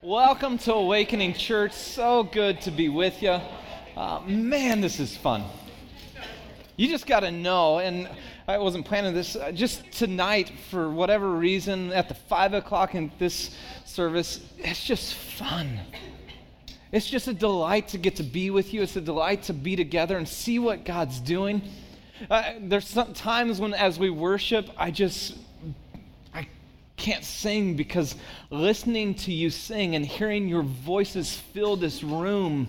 Welcome to Awakening Church. So good to be with you. Uh, man, this is fun. You just got to know, and I wasn't planning this, uh, just tonight, for whatever reason, at the 5 o'clock in this service, it's just fun. It's just a delight to get to be with you. It's a delight to be together and see what God's doing. Uh, there's some times when, as we worship, I just can't sing because listening to you sing and hearing your voices fill this room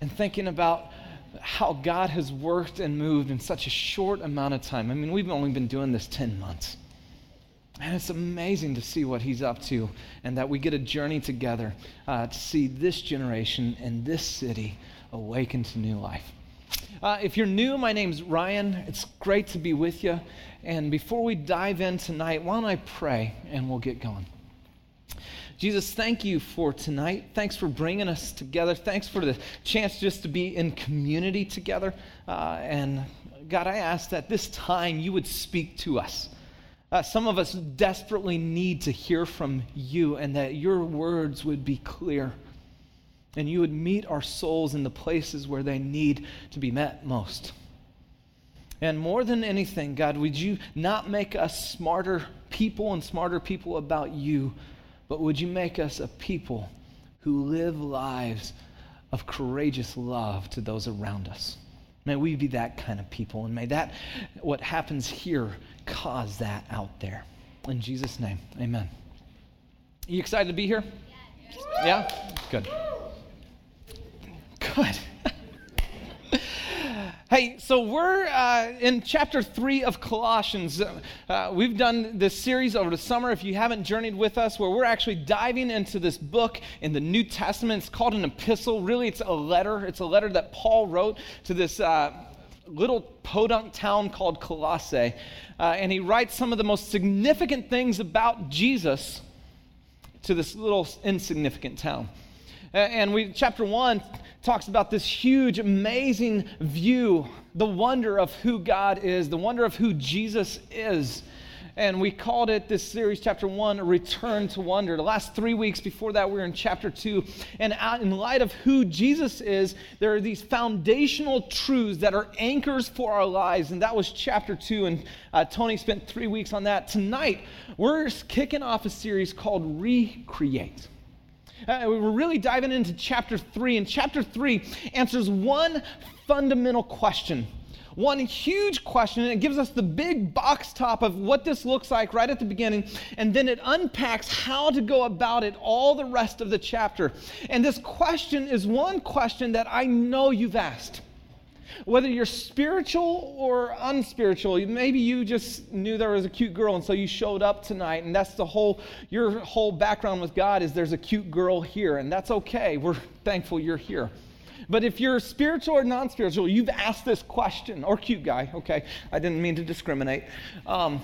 and thinking about how God has worked and moved in such a short amount of time. I mean, we've only been doing this 10 months. And it's amazing to see what he's up to and that we get a journey together uh, to see this generation and this city awaken to new life. Uh, if you're new, my name's Ryan. It's great to be with you. And before we dive in tonight, why don't I pray and we'll get going? Jesus, thank you for tonight. Thanks for bringing us together. Thanks for the chance just to be in community together. Uh, and God, I ask that this time you would speak to us. Uh, some of us desperately need to hear from you and that your words would be clear and you would meet our souls in the places where they need to be met most. And more than anything, God, would you not make us smarter people and smarter people about you, but would you make us a people who live lives of courageous love to those around us? May we be that kind of people, and may that, what happens here, cause that out there. In Jesus' name, amen. Are you excited to be here? Yeah? Good. Good. Hey, so we're uh, in chapter three of Colossians. Uh, we've done this series over the summer. If you haven't journeyed with us, where we're actually diving into this book in the New Testament, it's called an epistle. Really, it's a letter. It's a letter that Paul wrote to this. Uh, little podunk town called Colossae. Uh, and he writes some of the most significant things about Jesus to this little insignificant town. And we, chapter one talks about this huge, amazing view, the wonder of who God is, the wonder of who Jesus is. And we called it this series, chapter one, return to wonder. The last three weeks before that, we were in chapter two. And in light of who Jesus is, there are these foundational truths that are anchors for our lives. And that was chapter two. And uh, Tony spent three weeks on that. Tonight, we're kicking off a series called Recreate. Uh, we're really diving into chapter three, and chapter three answers one fundamental question. One huge question, and it gives us the big box top of what this looks like right at the beginning, and then it unpacks how to go about it all the rest of the chapter. And this question is one question that I know you've asked. Whether you're spiritual or unspiritual, maybe you just knew there was a cute girl and so you showed up tonight and that's the whole your whole background with God is there's a cute girl here and that's okay. We're thankful you're here. But if you're spiritual or non spiritual, you've asked this question, or cute guy, okay, I didn't mean to discriminate. Um,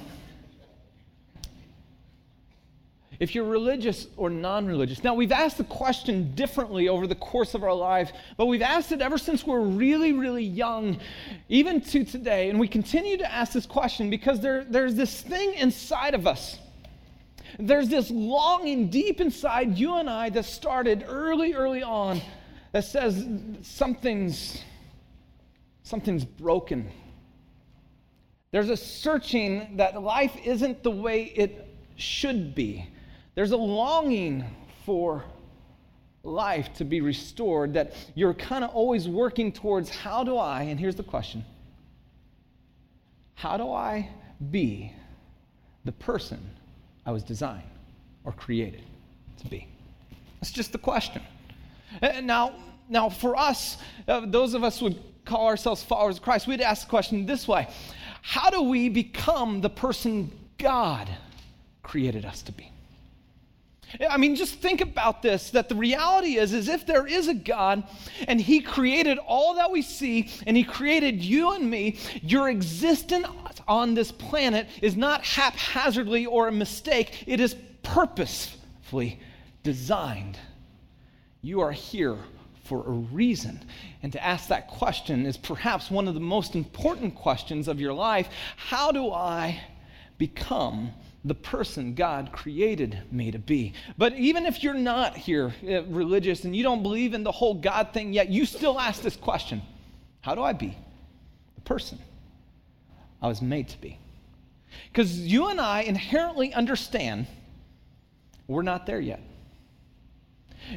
if you're religious or non religious. Now, we've asked the question differently over the course of our life, but we've asked it ever since we're really, really young, even to today. And we continue to ask this question because there, there's this thing inside of us. There's this longing deep inside you and I that started early, early on that says something's, something's broken. There's a searching that life isn't the way it should be. There's a longing for life to be restored that you're kind of always working towards how do I, and here's the question how do I be the person I was designed or created to be? That's just the question. And now, now for us, uh, those of us who would call ourselves followers of Christ, we'd ask the question this way How do we become the person God created us to be? I mean, just think about this that the reality is, is if there is a God and He created all that we see and He created you and me, your existence on this planet is not haphazardly or a mistake, it is purposefully designed. You are here for a reason. And to ask that question is perhaps one of the most important questions of your life. How do I become the person God created me to be. But even if you're not here uh, religious and you don't believe in the whole God thing yet, you still ask this question How do I be the person I was made to be? Because you and I inherently understand we're not there yet.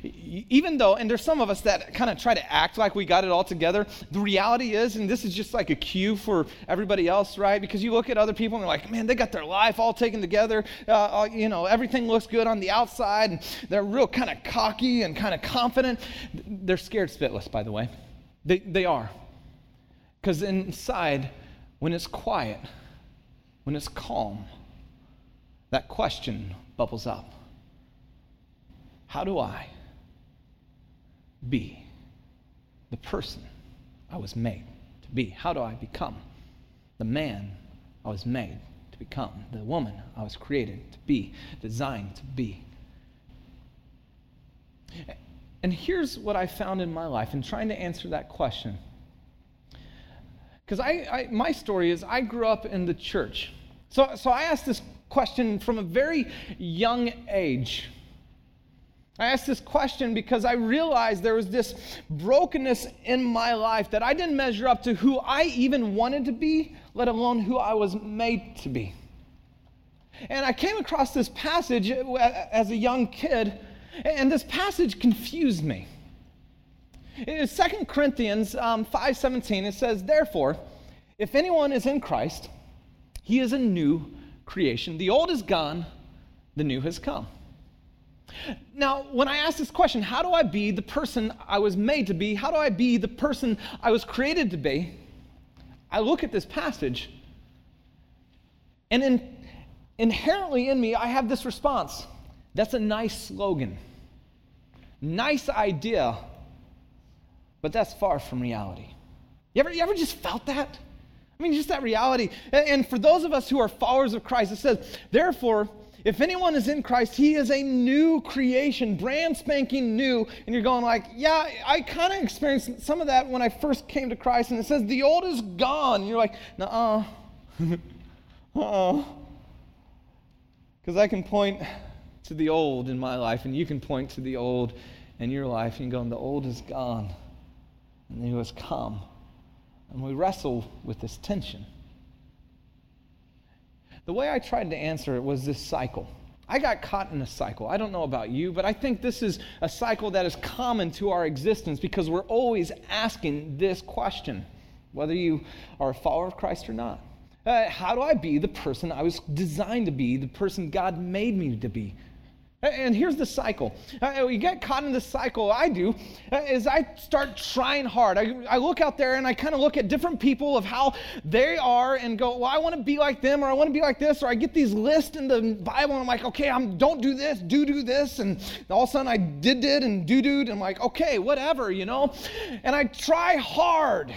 Even though, and there's some of us that kind of try to act like we got it all together, the reality is, and this is just like a cue for everybody else, right? Because you look at other people and they're like, man, they got their life all taken together. Uh, you know, everything looks good on the outside, and they're real kind of cocky and kind of confident. They're scared spitless, by the way. They, they are. Because inside, when it's quiet, when it's calm, that question bubbles up How do I be the person I was made to be? How do I become the man I was made to become, the woman I was created to be, designed to be? And here's what I found in my life in trying to answer that question. Because I, I, my story is I grew up in the church. So, so I asked this question from a very young age. I asked this question because I realized there was this brokenness in my life that I didn't measure up to who I even wanted to be, let alone who I was made to be. And I came across this passage as a young kid, and this passage confused me. In 2 Corinthians um, 5.17, it says, Therefore, if anyone is in Christ, he is a new creation. The old is gone, the new has come. Now, when I ask this question, how do I be the person I was made to be? How do I be the person I was created to be? I look at this passage, and in, inherently in me, I have this response. That's a nice slogan, nice idea, but that's far from reality. You ever, you ever just felt that? I mean, just that reality. And, and for those of us who are followers of Christ, it says, therefore, if anyone is in Christ, he is a new creation, brand spanking new. And you're going like, yeah, I kind of experienced some of that when I first came to Christ. And it says the old is gone. And you're like, nah, uh, because I can point to the old in my life, and you can point to the old in your life, and you're going, the old is gone, and the new has come. And we wrestle with this tension. The way I tried to answer it was this cycle. I got caught in a cycle. I don't know about you, but I think this is a cycle that is common to our existence because we're always asking this question, whether you are a follower of Christ or not. Uh, how do I be the person I was designed to be, the person God made me to be? And here's the cycle. Uh, you get caught in the cycle, I do, is I start trying hard. I, I look out there and I kind of look at different people of how they are and go, well, I want to be like them or I want to be like this. Or I get these lists in the Bible and I'm like, okay, I'm don't do this, do do this. And all of a sudden I did did and do do. And I'm like, okay, whatever, you know? And I try hard.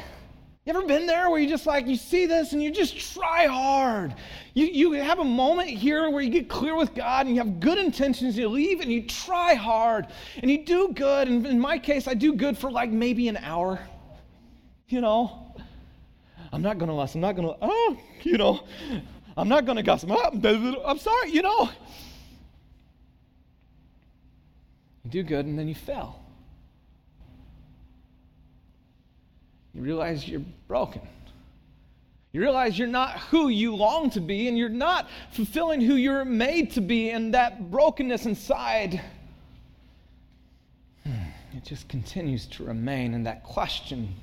You ever been there where you just like, you see this and you just try hard? You, you have a moment here where you get clear with God and you have good intentions, you leave and you try hard and you do good. And in my case, I do good for like maybe an hour. You know, I'm not going to lust. I'm not going to, oh, you know, I'm not going to gossip. Oh, I'm sorry, you know. You do good and then you fail. You realize you're broken. You realize you're not who you long to be, and you're not fulfilling who you're made to be, and that brokenness inside, hmm, it just continues to remain, and that question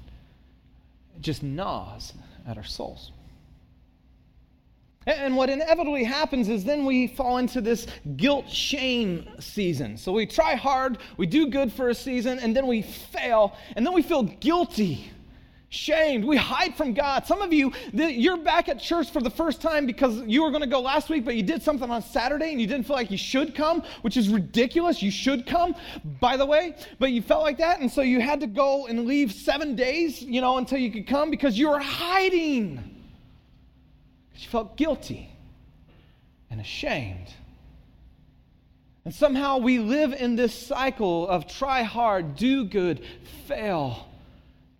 just gnaws at our souls. And what inevitably happens is then we fall into this guilt shame season. So we try hard, we do good for a season, and then we fail, and then we feel guilty shamed. We hide from God. Some of you, you're back at church for the first time because you were going to go last week, but you did something on Saturday and you didn't feel like you should come, which is ridiculous. You should come, by the way, but you felt like that. And so you had to go and leave seven days, you know, until you could come because you were hiding. Because you felt guilty and ashamed. And somehow we live in this cycle of try hard, do good, fail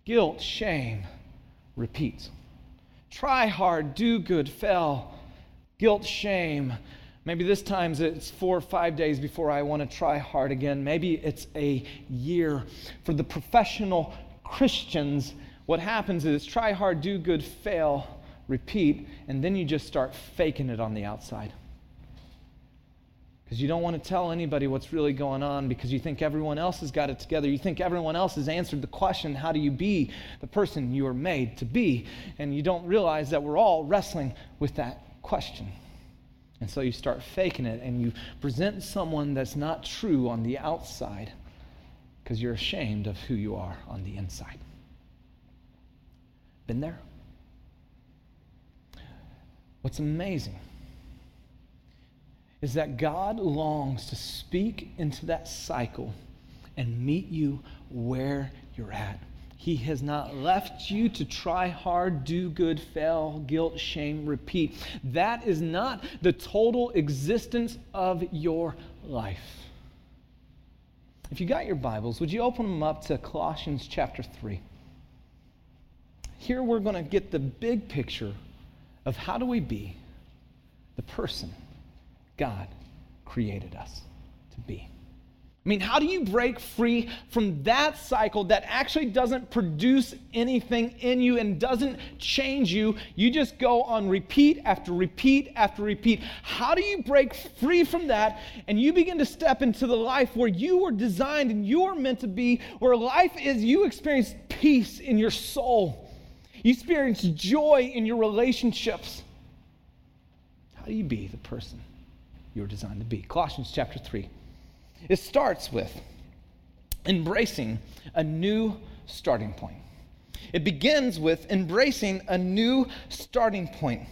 guilt, shame repeat. Try hard, do good, fail, guilt, shame Maybe this time it's four or five days before I want to try hard again. Maybe it's a year. For the professional Christians, what happens is try hard, do good, fail, repeat, and then you just start faking it on the outside. Because you don't want to tell anybody what's really going on because you think everyone else has got it together. You think everyone else has answered the question, how do you be the person you are made to be? And you don't realize that we're all wrestling with that question. And so you start faking it and you present someone that's not true on the outside because you're ashamed of who you are on the inside. Been there? What's amazing is that God longs to speak into that cycle and meet you where you're at. He has not left you to try hard, do good, fail, guilt, shame, repeat. That is not the total existence of your life. If you got your Bibles, would you open them up to Colossians chapter 3? Here we're going to get the big picture of how do we be the person God created us to be. I mean, how do you break free from that cycle that actually doesn't produce anything in you and doesn't change you? You just go on repeat after repeat after repeat. How do you break free from that and you begin to step into the life where you were designed and you are meant to be, where life is you experience peace in your soul, you experience joy in your relationships? How do you be the person you're designed to be? Colossians chapter 3. It starts with embracing a new starting point. It begins with embracing a new starting point.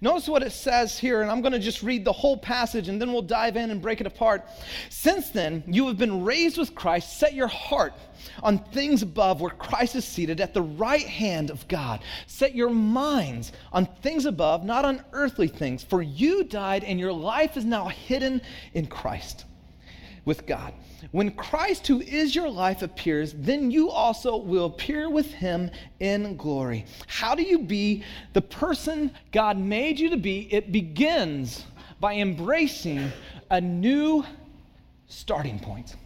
Notice what it says here, and I'm going to just read the whole passage and then we'll dive in and break it apart. Since then, you have been raised with Christ. Set your heart on things above where Christ is seated at the right hand of God. Set your minds on things above, not on earthly things, for you died and your life is now hidden in Christ with God. When Christ, who is your life, appears, then you also will appear with him in glory. How do you be the person God made you to be? It begins by embracing a new starting point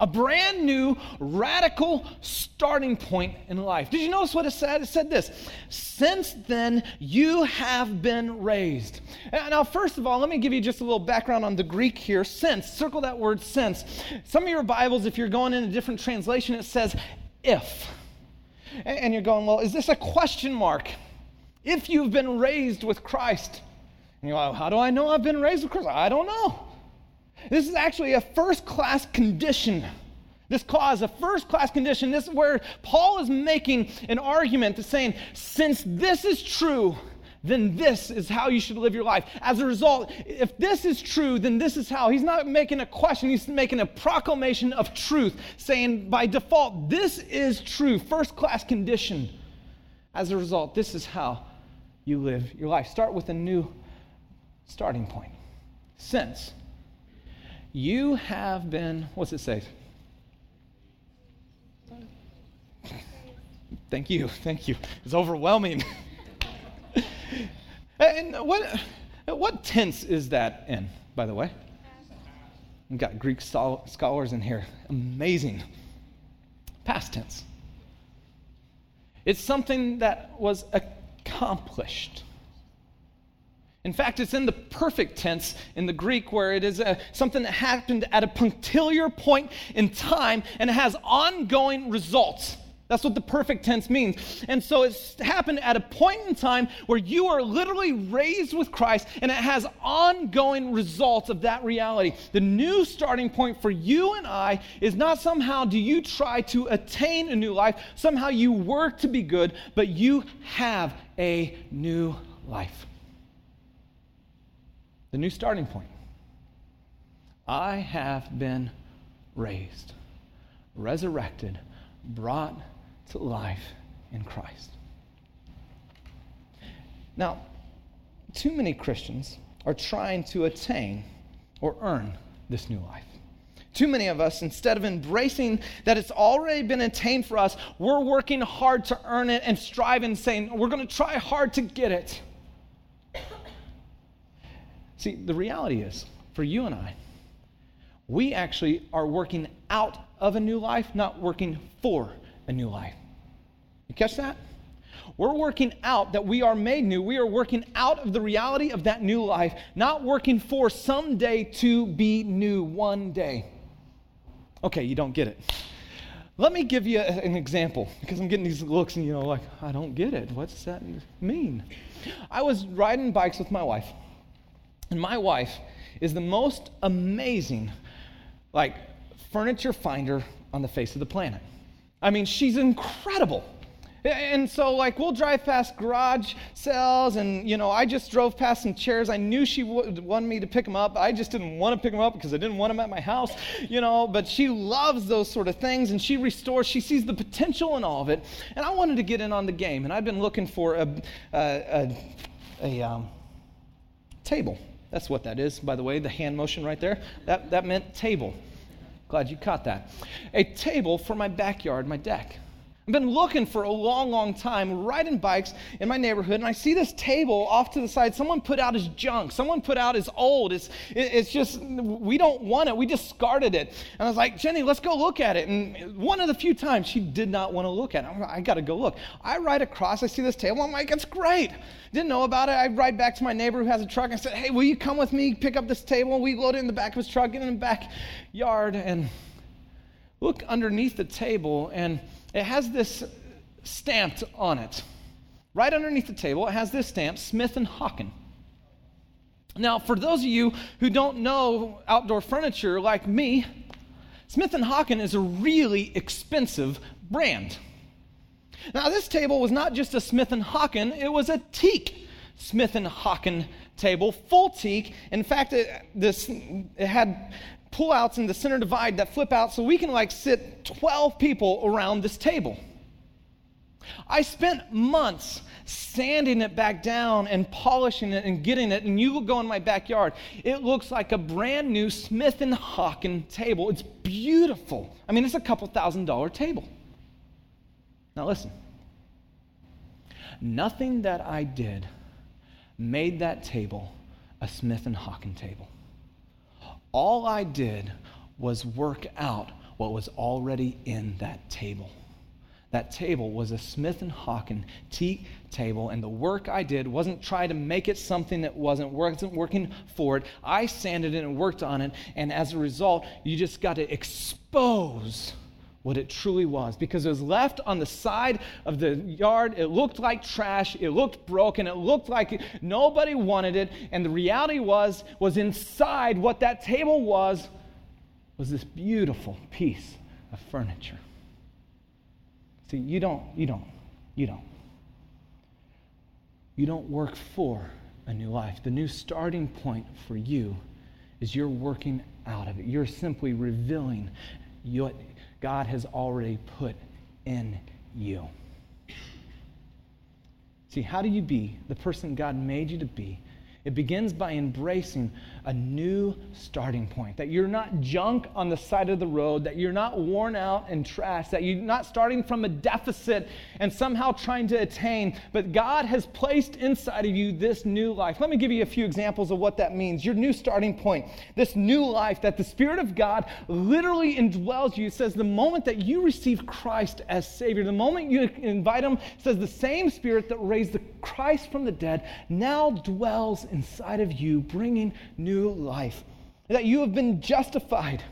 a brand new, radical starting point in life. Did you notice what it said? It said this Since then, you have been raised. Now, first of all, let me give you just a little background on the Greek here. Since, circle that word since. Some of your Bibles, if you're going in a different translation, it says if. And you're going, well, is this a question mark? If you've been raised with Christ. And you're like, how do I know I've been raised with Christ? I don't know. This is actually a first class condition. This cause, a first class condition. This is where Paul is making an argument to saying, since this is true, then this is how you should live your life. As a result, if this is true, then this is how. He's not making a question, he's making a proclamation of truth, saying by default, this is true, first class condition. As a result, this is how you live your life. Start with a new starting point. Since you have been, what's it say? Thank you, thank you. It's overwhelming. and what, what tense is that in, by the way? We've got Greek scholars in here. Amazing. Past tense. It's something that was accomplished. In fact, it's in the perfect tense in the Greek where it is a, something that happened at a punctiliar point in time and it has ongoing results. That's what the perfect tense means. And so it's happened at a point in time where you are literally raised with Christ and it has ongoing results of that reality. The new starting point for you and I is not somehow do you try to attain a new life, somehow you work to be good, but you have a new life the new starting point. I have been raised, resurrected, brought to life in Christ. Now, too many Christians are trying to attain or earn this new life. Too many of us, instead of embracing that it's already been attained for us, we're working hard to earn it and striving, saying, we're going to try hard to get it. See, the reality is, for you and I, we actually are working out of a new life, not working for a new life. You catch that? We're working out that we are made new. We are working out of the reality of that new life, not working for someday to be new one day. Okay, you don't get it. Let me give you an example because I'm getting these looks and you know, like, I don't get it. What's that mean? I was riding bikes with my wife, and my wife is the most amazing, like, furniture finder on the face of the planet. I mean, she's incredible. And so, like, we'll drive past garage sales, and, you know, I just drove past some chairs. I knew she would want me to pick them up. I just didn't want to pick them up because I didn't want them at my house, you know, but she loves those sort of things, and she restores, she sees the potential in all of it. And I wanted to get in on the game, and I've been looking for a, a, a, a um, table. That's what that is, by the way, the hand motion right there. That, that meant table. Glad you caught that. A table for my backyard, my deck. I've been looking for a long, long time, riding bikes in my neighborhood, and I see this table off to the side. Someone put out his junk. Someone put out his old. It's, it's just, we don't want it. We discarded it. And I was like, Jenny, let's go look at it. And one of the few times she did not want to look at it. I got to go look. I ride across, I see this table. I'm like, it's great. Didn't know about it. I ride back to my neighbor who has a truck. I said, hey, will you come with me, pick up this table? We load it in the back of his truck, get in the backyard, and look underneath the table. And it has this stamped on it. Right underneath the table, it has this stamp, Smith and Hawken. Now, for those of you who don't know outdoor furniture like me, Smith and Hawken is a really expensive brand. Now, this table was not just a Smith and Hawken, it was a teak Smith and Hawken table, full teak. In fact, it, this, it had pullouts in the center divide that flip out so we can like sit 12 people around this table. I spent months sanding it back down and polishing it and getting it, and you will go in my backyard. It looks like a brand new Smith and Hawken table. It's beautiful. I mean, it's a couple thousand dollar table. Now listen. Nothing that I did made that table a Smith and Hawken table. All I did was work out what was already in that table. That table was a Smith and Hawken teak table, and the work I did wasn't try to make it something that wasn't wasn't working for it. I sanded it and worked on it, and as a result, you just got to expose what it truly was because it was left on the side of the yard. It looked like trash. It looked broken. It looked like nobody wanted it. And the reality was, was inside what that table was, was this beautiful piece of furniture. See, you don't, you don't, you don't. You don't work for a new life. The new starting point for you is you're working out of it. You're simply revealing what God has already put in you. See, how do you be the person God made you to be it begins by embracing a new starting point. That you're not junk on the side of the road, that you're not worn out and trash, that you're not starting from a deficit and somehow trying to attain, but God has placed inside of you this new life. Let me give you a few examples of what that means. Your new starting point, this new life that the Spirit of God literally indwells you. Says the moment that you receive Christ as Savior, the moment you invite Him, says the same Spirit that raised the Christ from the dead now dwells inside of you, bringing new life. That you have been justified.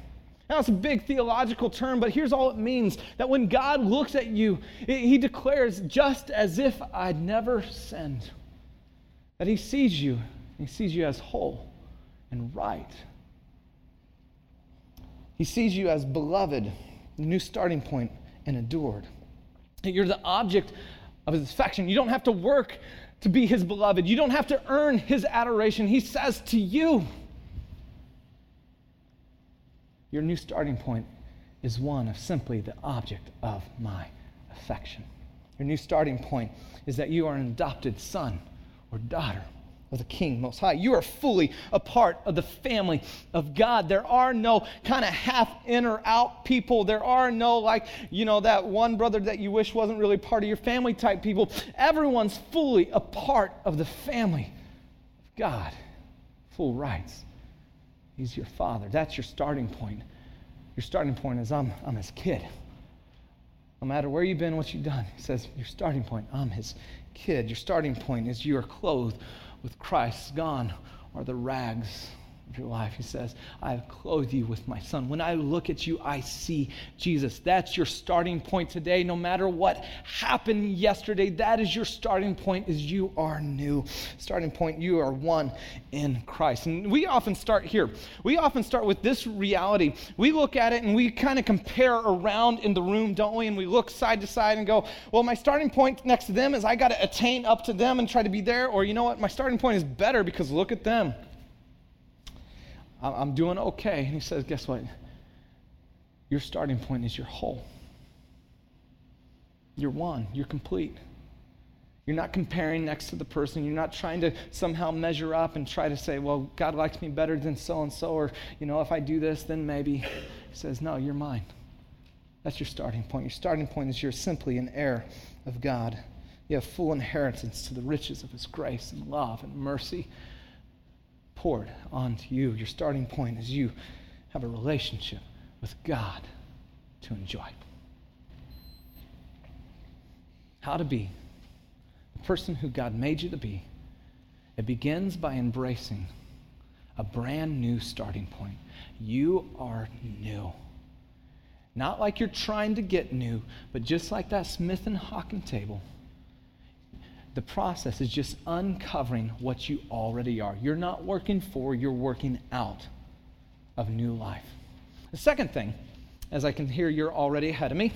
Now, it's a big theological term, but here's all it means that when God looks at you, he declares, just as if I'd never sinned. That he sees you, he sees you as whole and right. He sees you as beloved, the new starting point, and adored. You're the object of his affection. You don't have to work to be his beloved. You don't have to earn his adoration. He says to you, your new starting point is one of simply the object of my affection. Your new starting point is that you are an adopted son or daughter of the King Most High. You are fully a part of the family of God. There are no kind of half in or out people. There are no, like, you know, that one brother that you wish wasn't really part of your family type people. Everyone's fully a part of the family of God, full rights. He's your father. That's your starting point. Your starting point is I'm, I'm his kid. No matter where you've been, what you've done, he says, Your starting point, I'm his kid. Your starting point is you are clothed with Christ. Gone are the rags of your life. He says, I have clothed you with my son. When I look at you, I see Jesus. That's your starting point today. No matter what happened yesterday, that is your starting point is you are new. Starting point, you are one in Christ. And we often start here. We often start with this reality. We look at it and we kind of compare around in the room, don't we? And we look side to side and go, well, my starting point next to them is I got to attain up to them and try to be there. Or you know what? My starting point is better because look at them. I'm doing okay. And he says, Guess what? Your starting point is your whole. You're one, you're complete. You're not comparing next to the person. You're not trying to somehow measure up and try to say, well, God likes me better than so and so, or, you know, if I do this, then maybe. He says, no, you're mine. That's your starting point. Your starting point is you're simply an heir of God. You have full inheritance to the riches of His grace and love and mercy poured onto you. Your starting point is you have a relationship with God to enjoy. How to be the person who God made you to be. It begins by embracing a brand new starting point. You are new. Not like you're trying to get new, but just like that Smith and Hawken table the process is just uncovering what you already are. You're not working for, you're working out of new life. The second thing, as I can hear you're already ahead of me,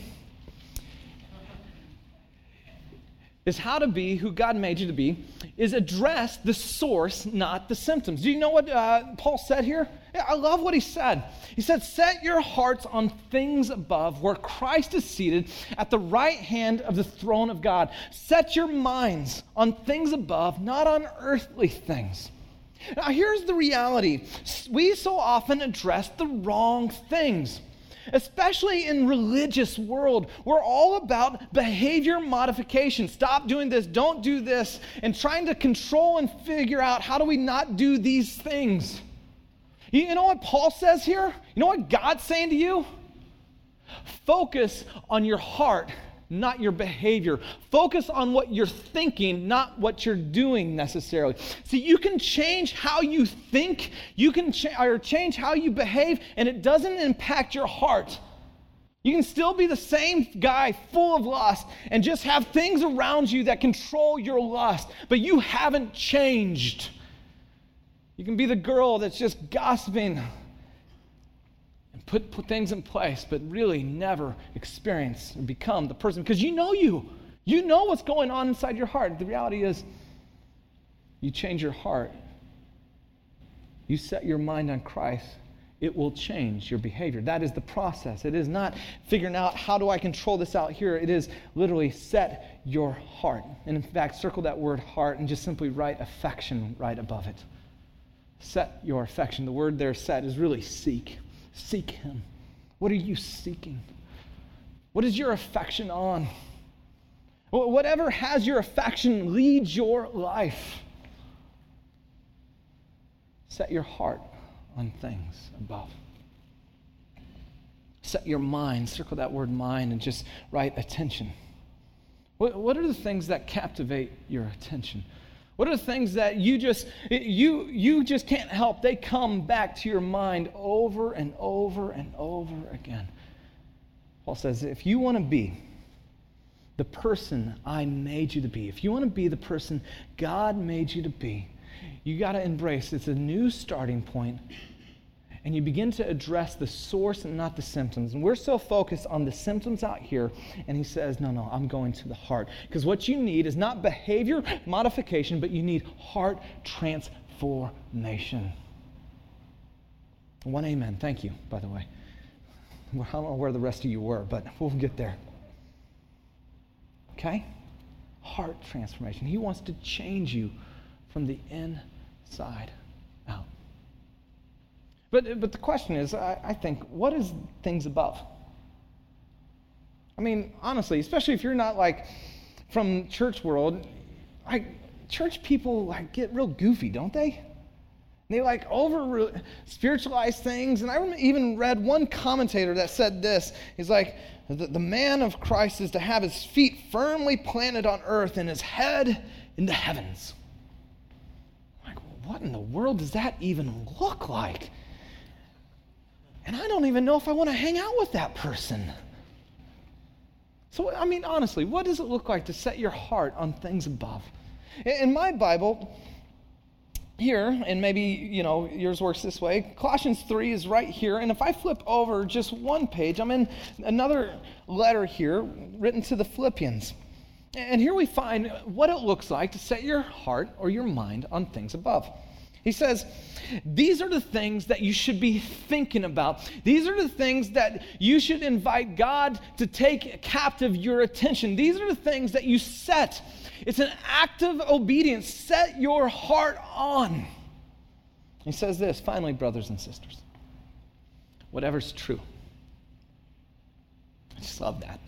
is how to be who God made you to be, is address the source, not the symptoms. Do you know what uh, Paul said here? Yeah, I love what he said. He said, Set your hearts on things above, where Christ is seated at the right hand of the throne of God. Set your minds on things above, not on earthly things. Now, here's the reality we so often address the wrong things especially in religious world. We're all about behavior modification. Stop doing this don't do this and trying to control and figure out how do we not do these things. You know what paul says here? You know what god's saying to you? Focus on your heart not your behavior. Focus on what you're thinking, not what you're doing necessarily. See, you can change how you think, you can ch- or change how you behave, and it doesn't impact your heart. You can still be the same guy full of lust and just have things around you that control your lust, but you haven't changed. You can be the girl that's just gossiping put, put things in place, but really never experience and become the person because you know you. You know what's going on inside your heart. The reality is, you change your heart, you set your mind on Christ, it will change your behavior. That is the process. It is not figuring out how do I control this out here. It is literally set your heart. And in fact, circle that word heart and just simply write affection right above it. Set your affection. The word there set is really seek. Seek Him. What are you seeking? What is your affection on? Whatever has your affection leads your life. Set your heart on things above. Set your mind, circle that word mind, and just write attention. What, what are the things that captivate your attention? What are the things that you just you you just can't help? They come back to your mind over and over and over again. Paul says, if you want to be the person I made you to be, if you want to be the person God made you to be, you got to embrace it's a new starting point and you begin to address the source and not the symptoms. And we're so focused on the symptoms out here, and he says, No, no, I'm going to the heart. Because what you need is not behavior modification, but you need heart transformation. One amen. Thank you, by the way. I don't know where the rest of you were, but we'll get there. Okay? Heart transformation. He wants to change you from the inside. But, but the question is, I, I think, what is things above? I mean, honestly, especially if you're not like from church world, like church people like get real goofy, don't they? They like over spiritualize things. And I even read one commentator that said this. He's like, the, the man of Christ is to have his feet firmly planted on earth and his head in the heavens. Like, what in the world does that even look like? And I don't even know if I want to hang out with that person. So, I mean, honestly, what does it look like to set your heart on things above? In my Bible, here, and maybe, you know, yours works this way, Colossians 3 is right here. And if I flip over just one page, I'm in another letter here written to the Philippians. And here we find what it looks like to set your heart or your mind on things above. He says, These are the things that you should be thinking about. These are the things that you should invite God to take captive your attention. These are the things that you set. It's an active obedience. Set your heart on. He says this finally, brothers and sisters, whatever's true. I just love that.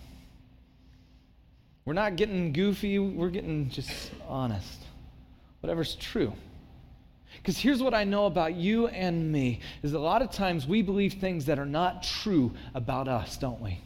We're not getting goofy, we're getting just honest. Whatever's true because here's what I know about you and me is a lot of times we believe things that are not true about us, don't we?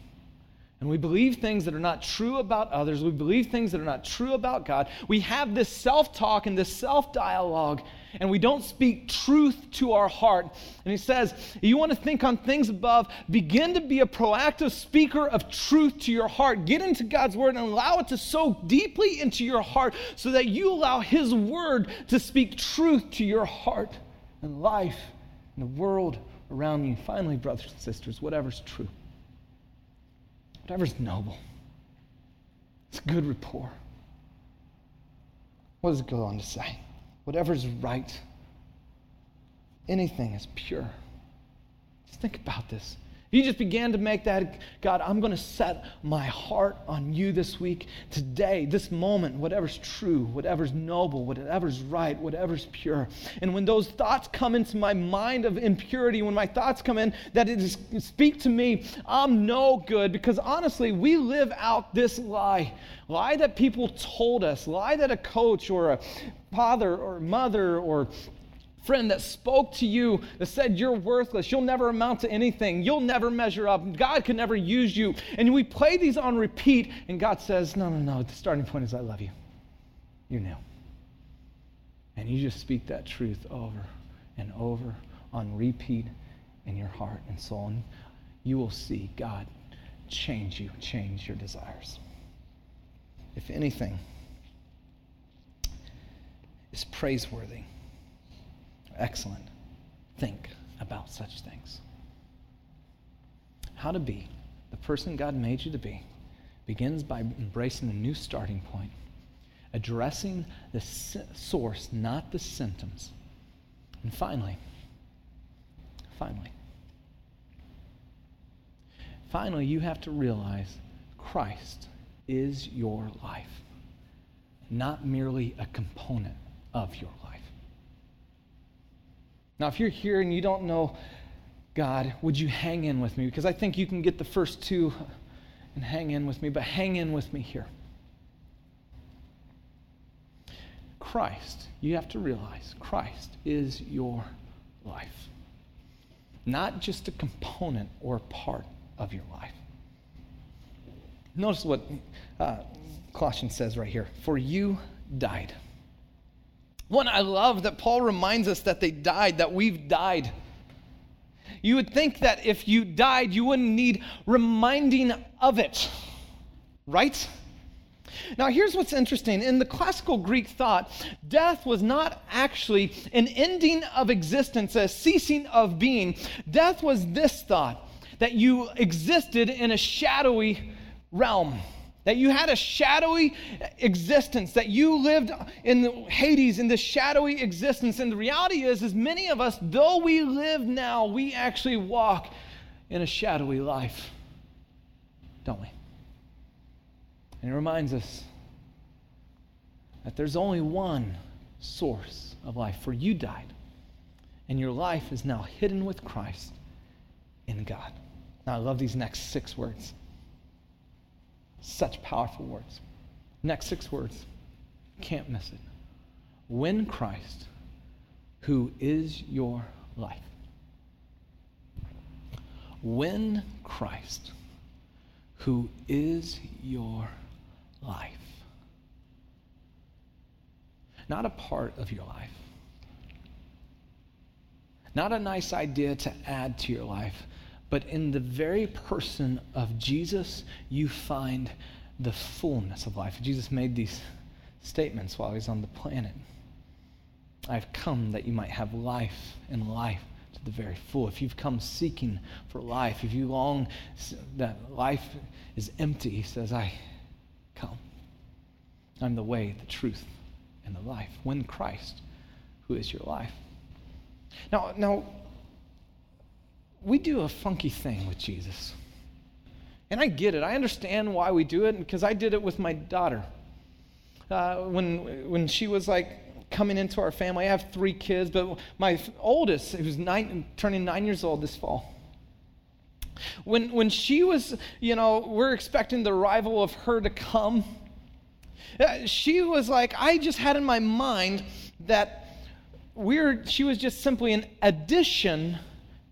And we believe things that are not true about others. We believe things that are not true about God. We have this self talk and this self dialogue, and we don't speak truth to our heart. And he says, You want to think on things above, begin to be a proactive speaker of truth to your heart. Get into God's word and allow it to soak deeply into your heart so that you allow his word to speak truth to your heart and life and the world around you. Finally, brothers and sisters, whatever's true whatever's noble, it's good rapport. What does it go on to say? Whatever's right, anything is pure. Just think about this. If You just began to make that, God, I'm going to set my heart on you this week, today, this moment, whatever's true, whatever's noble, whatever's right, whatever's pure. And when those thoughts come into my mind of impurity, when my thoughts come in that it speak to me, I'm no good because honestly, we live out this lie. Lie that people told us, lie that a coach or a father or mother or friend that spoke to you that said you're worthless, you'll never amount to anything, you'll never measure up, God can never use you. And we play these on repeat, and God says, No, no, no, the starting point is I love you. You know. And you just speak that truth over and over on repeat in your heart and soul, and you will see God change you, change your desires. If anything is praiseworthy, excellent, think about such things. How to be the person God made you to be begins by embracing a new starting point, addressing the source, not the symptoms. And finally, finally, finally, you have to realize Christ is your life, not merely a component of your life. Now, if you're here and you don't know God, would you hang in with me? Because I think you can get the first two and hang in with me, but hang in with me here. Christ, you have to realize Christ is your life, not just a component or a part of your life. Notice what uh, Colossians says right here For you died. One, I love that Paul reminds us that they died, that we've died. You would think that if you died, you wouldn't need reminding of it, right? Now, here's what's interesting. In the classical Greek thought, death was not actually an ending of existence, a ceasing of being. Death was this thought that you existed in a shadowy realm that you had a shadowy existence, that you lived in Hades in this shadowy existence. And the reality is, is many of us, though we live now, we actually walk in a shadowy life, don't we? And it reminds us that there's only one source of life, for you died, and your life is now hidden with Christ in God. Now, I love these next six words. Such powerful words. Next six words. Can't miss it. When Christ, who is your life. When Christ, who is your life, not a part of your life, not a nice idea to add to your life, but in the very person of Jesus, you find the fullness of life. Jesus made these statements while he was on the planet. I've come that you might have life and life to the very full. If you've come seeking for life, if you long that life is empty, he says, I come. I'm the way, the truth, and the life. When Christ, who is your life. Now, now, we do a funky thing with Jesus. And I get it. I understand why we do it because I did it with my daughter. Uh, when, when she was like coming into our family, I have three kids, but my oldest, who's nine, turning nine years old this fall, when, when she was, you know, we're expecting the arrival of her to come, uh, she was like, I just had in my mind that we're, she was just simply an addition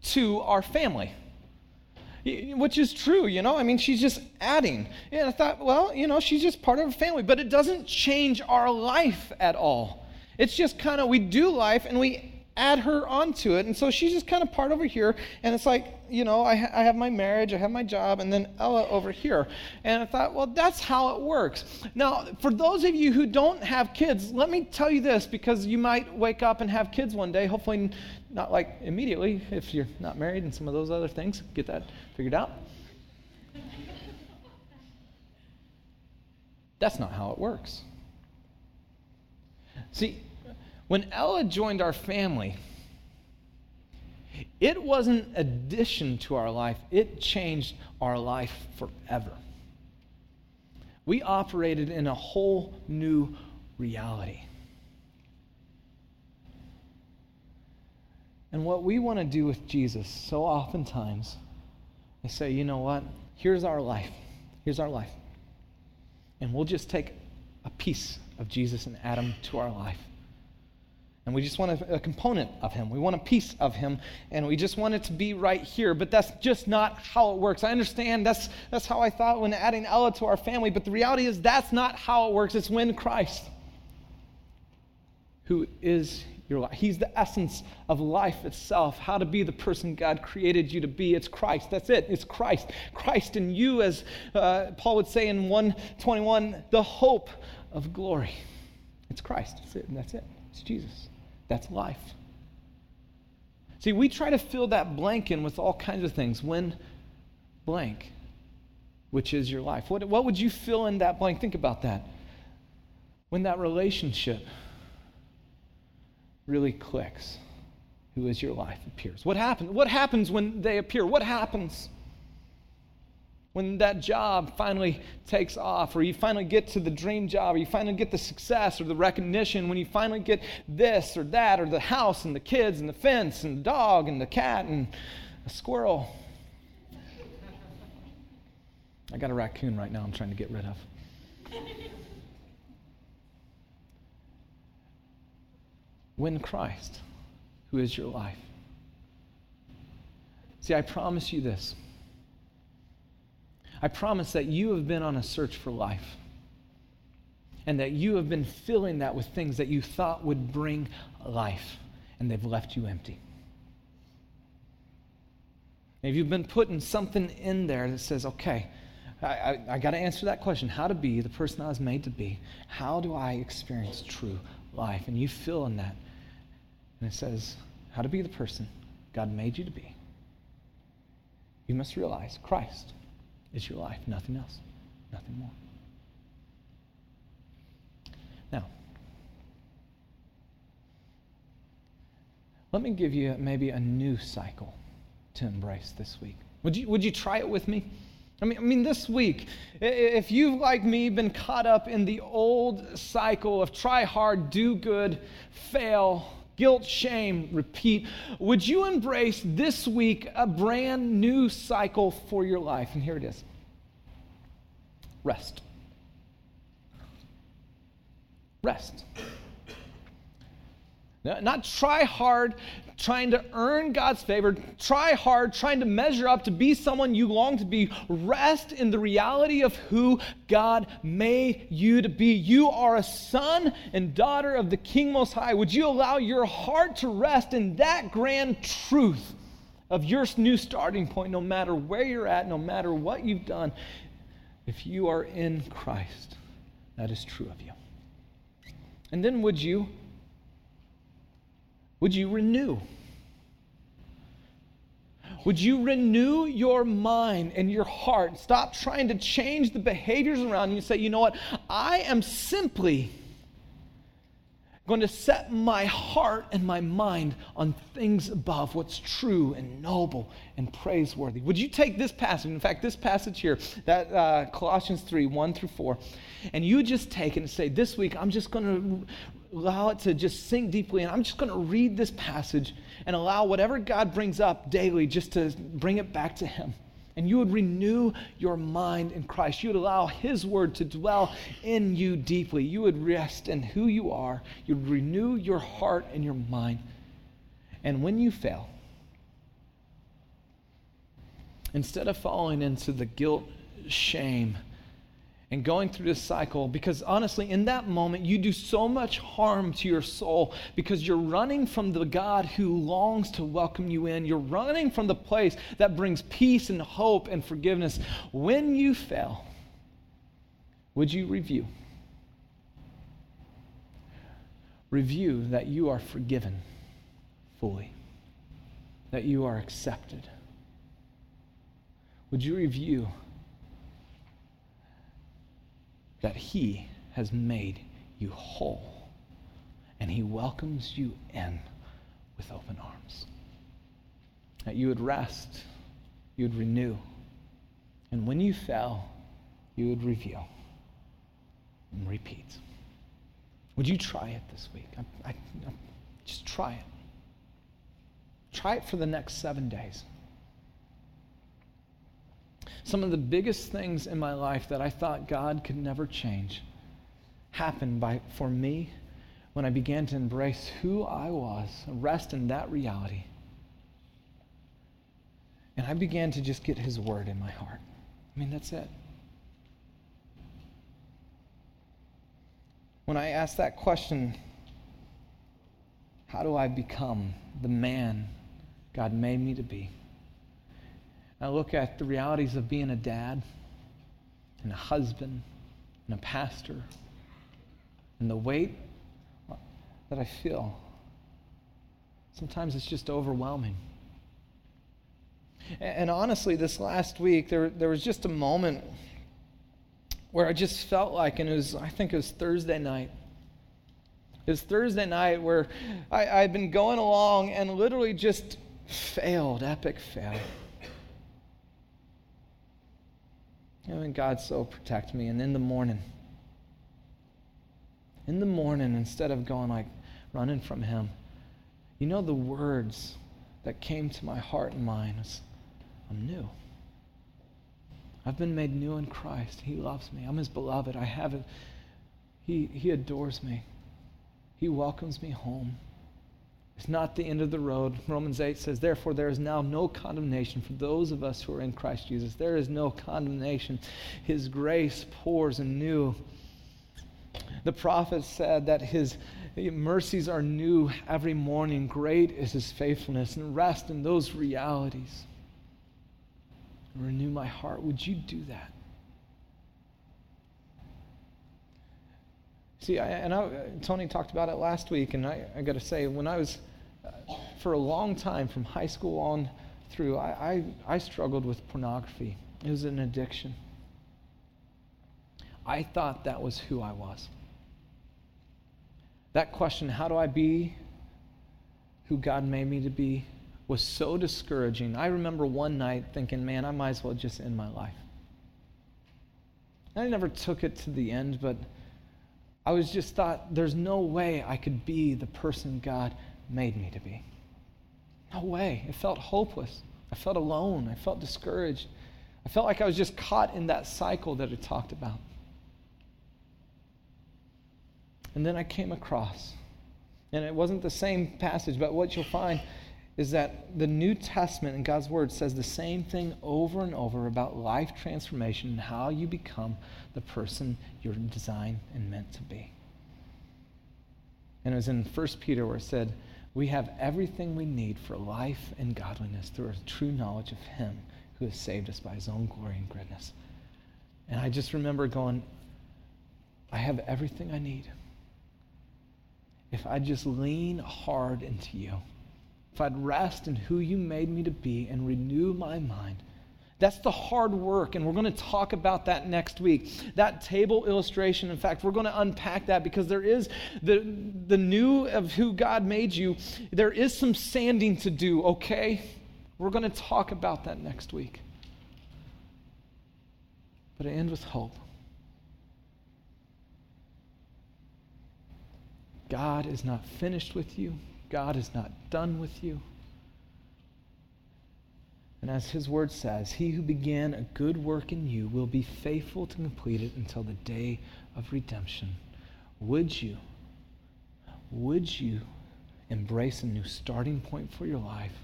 to our family. Which is true, you know? I mean, she's just adding. And I thought, well, you know, she's just part of our family, but it doesn't change our life at all. It's just kind of, we do life and we add her onto it. And so she's just kind of part over here. And it's like, you know, I, ha- I, have my marriage, I have my job, and then Ella over here. And I thought, well, that's how it works. Now, for those of you who don't have kids, let me tell you this because you might wake up and have kids one day. Hopefully, not like immediately if you're not married and some of those other things. Get that figured out. That's not how it works. See, when Ella joined our family, it wasn't addition to our life, it changed our life forever. We operated in a whole new reality. And what we want to do with Jesus so oftentimes is say, you know what? Here's our life. Here's our life. And we'll just take a piece of Jesus and add him to our life. And we just want a, a, component of him. We want a piece of him, and we just want it to be right here. But that's just not how it works. I understand that's, that's how I thought when adding Ella to our family, but the reality is that's not how it works. It's when Christ, who is your life, He's the essence of life itself, how to be the person God created you to be. It's Christ. That's it. It's Christ. Christ in you, as uh, Paul would say in 121, the hope of glory. It's Christ. That's it. And that's it. It's Jesus. That's life. See, we try to fill that blank in with all kinds of things. When blank, which is your life. What, what would you fill in that blank? Think about that. When that relationship really clicks, who is your life appears. What happens? What happens when they appear? What happens? when that job finally takes off, or you finally get to the dream job, or you finally get the success or the recognition, when you finally get this or that, or the house and the kids and the fence and the dog and the cat and a squirrel. I got a raccoon right now I'm trying to get rid of. When Christ, who is your life. See, I promise you this I promise that you have been on a search for life and that you have been filling that with things that you thought would bring life, and they've left you empty. If you've been putting something in there that says, okay, I, I, I got to answer that question how to be the person I was made to be. How do I experience true life? And you fill in that. And it says, how to be the person God made you to be. You must realize Christ is your life, nothing else, nothing more. Now, let me give you maybe a new cycle to embrace this week. Would you, would you try it with me? I mean, I mean, this week, if you've, like me, been caught up in the old cycle of try hard, do good, fail, guilt, shame, repeat. Would you embrace this week a brand new cycle for your life? And here it is rest. Rest. Not try hard, trying to earn God's favor. Try hard, trying to measure up to be someone you long to be. Rest in the reality of who God made you to be. You are a son and daughter of the King Most High. Would you allow your heart to rest in that grand truth of your new starting point, no matter where you're at, no matter what you've done? If you are in Christ, that is true of you. And then would you? Would you renew? Would you renew your mind and your heart? Stop trying to change the behaviors around you and say, you know what? I am simply going to set my heart and my mind on things above, what's true and noble and praiseworthy. Would you take this passage, in fact, this passage here, that uh, Colossians 3 1 through 4, and you just take it and say, This week I'm just going to allow it to just sink deeply. And I'm just going to read this passage and allow whatever God brings up daily just to bring it back to Him. And you would renew your mind in Christ. You would allow His word to dwell in you deeply. You would rest in who you are. You'd renew your heart and your mind. And when you fail, instead of falling into the guilt, shame, and going through this cycle because honestly, in that moment, you do so much harm to your soul because you're running from the God who longs to welcome you in. You're running from the place that brings peace and hope and forgiveness. When you fail, would you review? Review that you are forgiven fully, that you are accepted. Would you review? That He has made you whole and He welcomes you in with open arms. That you would rest, you would renew, and when you fell, you would reveal and repeat. Would you try it this week? I, I, I, just try it. Try it for the next seven days. Some of the biggest things in my life that I thought God could never change happened by, for me when I began to embrace who I was, rest in that reality. And I began to just get His word in my heart. I mean, that's it. When I asked that question, how do I become the man God made me to be? I look at the realities of being a dad and a husband and a pastor and the weight that I feel. Sometimes it's just overwhelming. And, honestly, this last week, there, there was just a moment where I just felt like, and it was, I think it was Thursday night. It was Thursday night where I, I'd been going along and literally just failed, epic fail. You know, and God so protect me. And in the morning, in the morning, instead of going like running from Him, you know, the words that came to my heart and mind is, I'm new. I've been made new in Christ. He loves me. I'm His beloved. I have it. He, he adores me. He welcomes me home. It's not the end of the road. Romans 8 says, Therefore, there is now no condemnation for those of us who are in Christ Jesus. There is no condemnation. His grace pours anew. The prophet said that his mercies are new every morning. Great is his faithfulness, and rest in those realities. Renew my heart. Would you do that? See, I, and I, Tony talked about it last week, and I, I got to say, when I was, uh, for a long time, from high school on through, I, I, I struggled with pornography. It was an addiction. I thought that was who I was. That question, how do I be who God made me to be, was so discouraging. I remember one night thinking, man, I might as well just end my life. I never took it to the end, but I was just thought, there's no way I could be the person God made me to be. No way. It felt hopeless. I felt alone. I felt discouraged. I felt like I was just caught in that cycle that I talked about. And then I came across And it wasn't the same passage, but what you'll find is that the New Testament and God's Word says the same thing over and over about life transformation and how you become the person you're designed and meant to be. And it was in 1 Peter where it said, We have everything we need for life and godliness through a true knowledge of Him who has saved us by His own glory and goodness. And I just remember going, I have everything I need. If I just lean hard into you, if I'd rest in who you made me to be and renew my mind, that's the hard work, and we're going to talk about that next week. That table illustration, in fact, we're going to unpack that because there is the, the new of who God made you, there is some sanding to do, okay? We're going to talk about that next week. But I end with hope. God is not finished with you, God is not done with you. And as his word says, he who began a good work in you will be faithful to complete it until the day of redemption. Would you, would you embrace a new starting point for your life?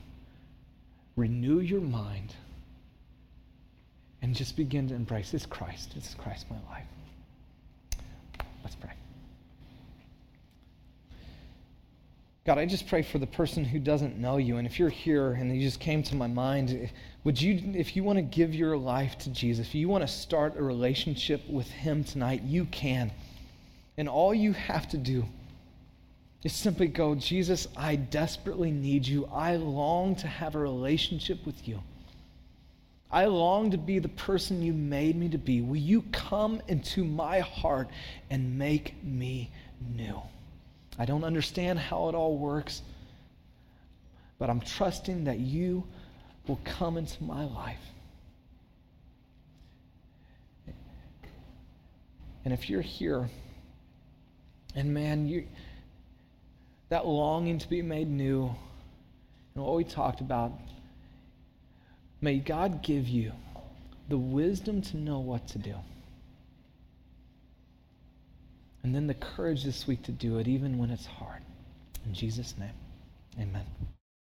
Renew your mind and just begin to embrace this Christ. This is Christ my life. Let's pray. God, I just pray for the person who doesn't know you. And if you're here and you just came to my mind, would you, if you want to give your life to Jesus, if you want to start a relationship with Him tonight, you can. And all you have to do is simply go, Jesus, I desperately need you. I long to have a relationship with you. I long to be the person you made me to be. Will you come into my heart and make me new? I don't understand how it all works, but I'm trusting that you will come into my life. And if you're here, and man, you that longing to be made new, and what we talked about, may God give you the wisdom to know what to do. And then the courage this week to do it, even when it's hard. In Jesus' name, amen.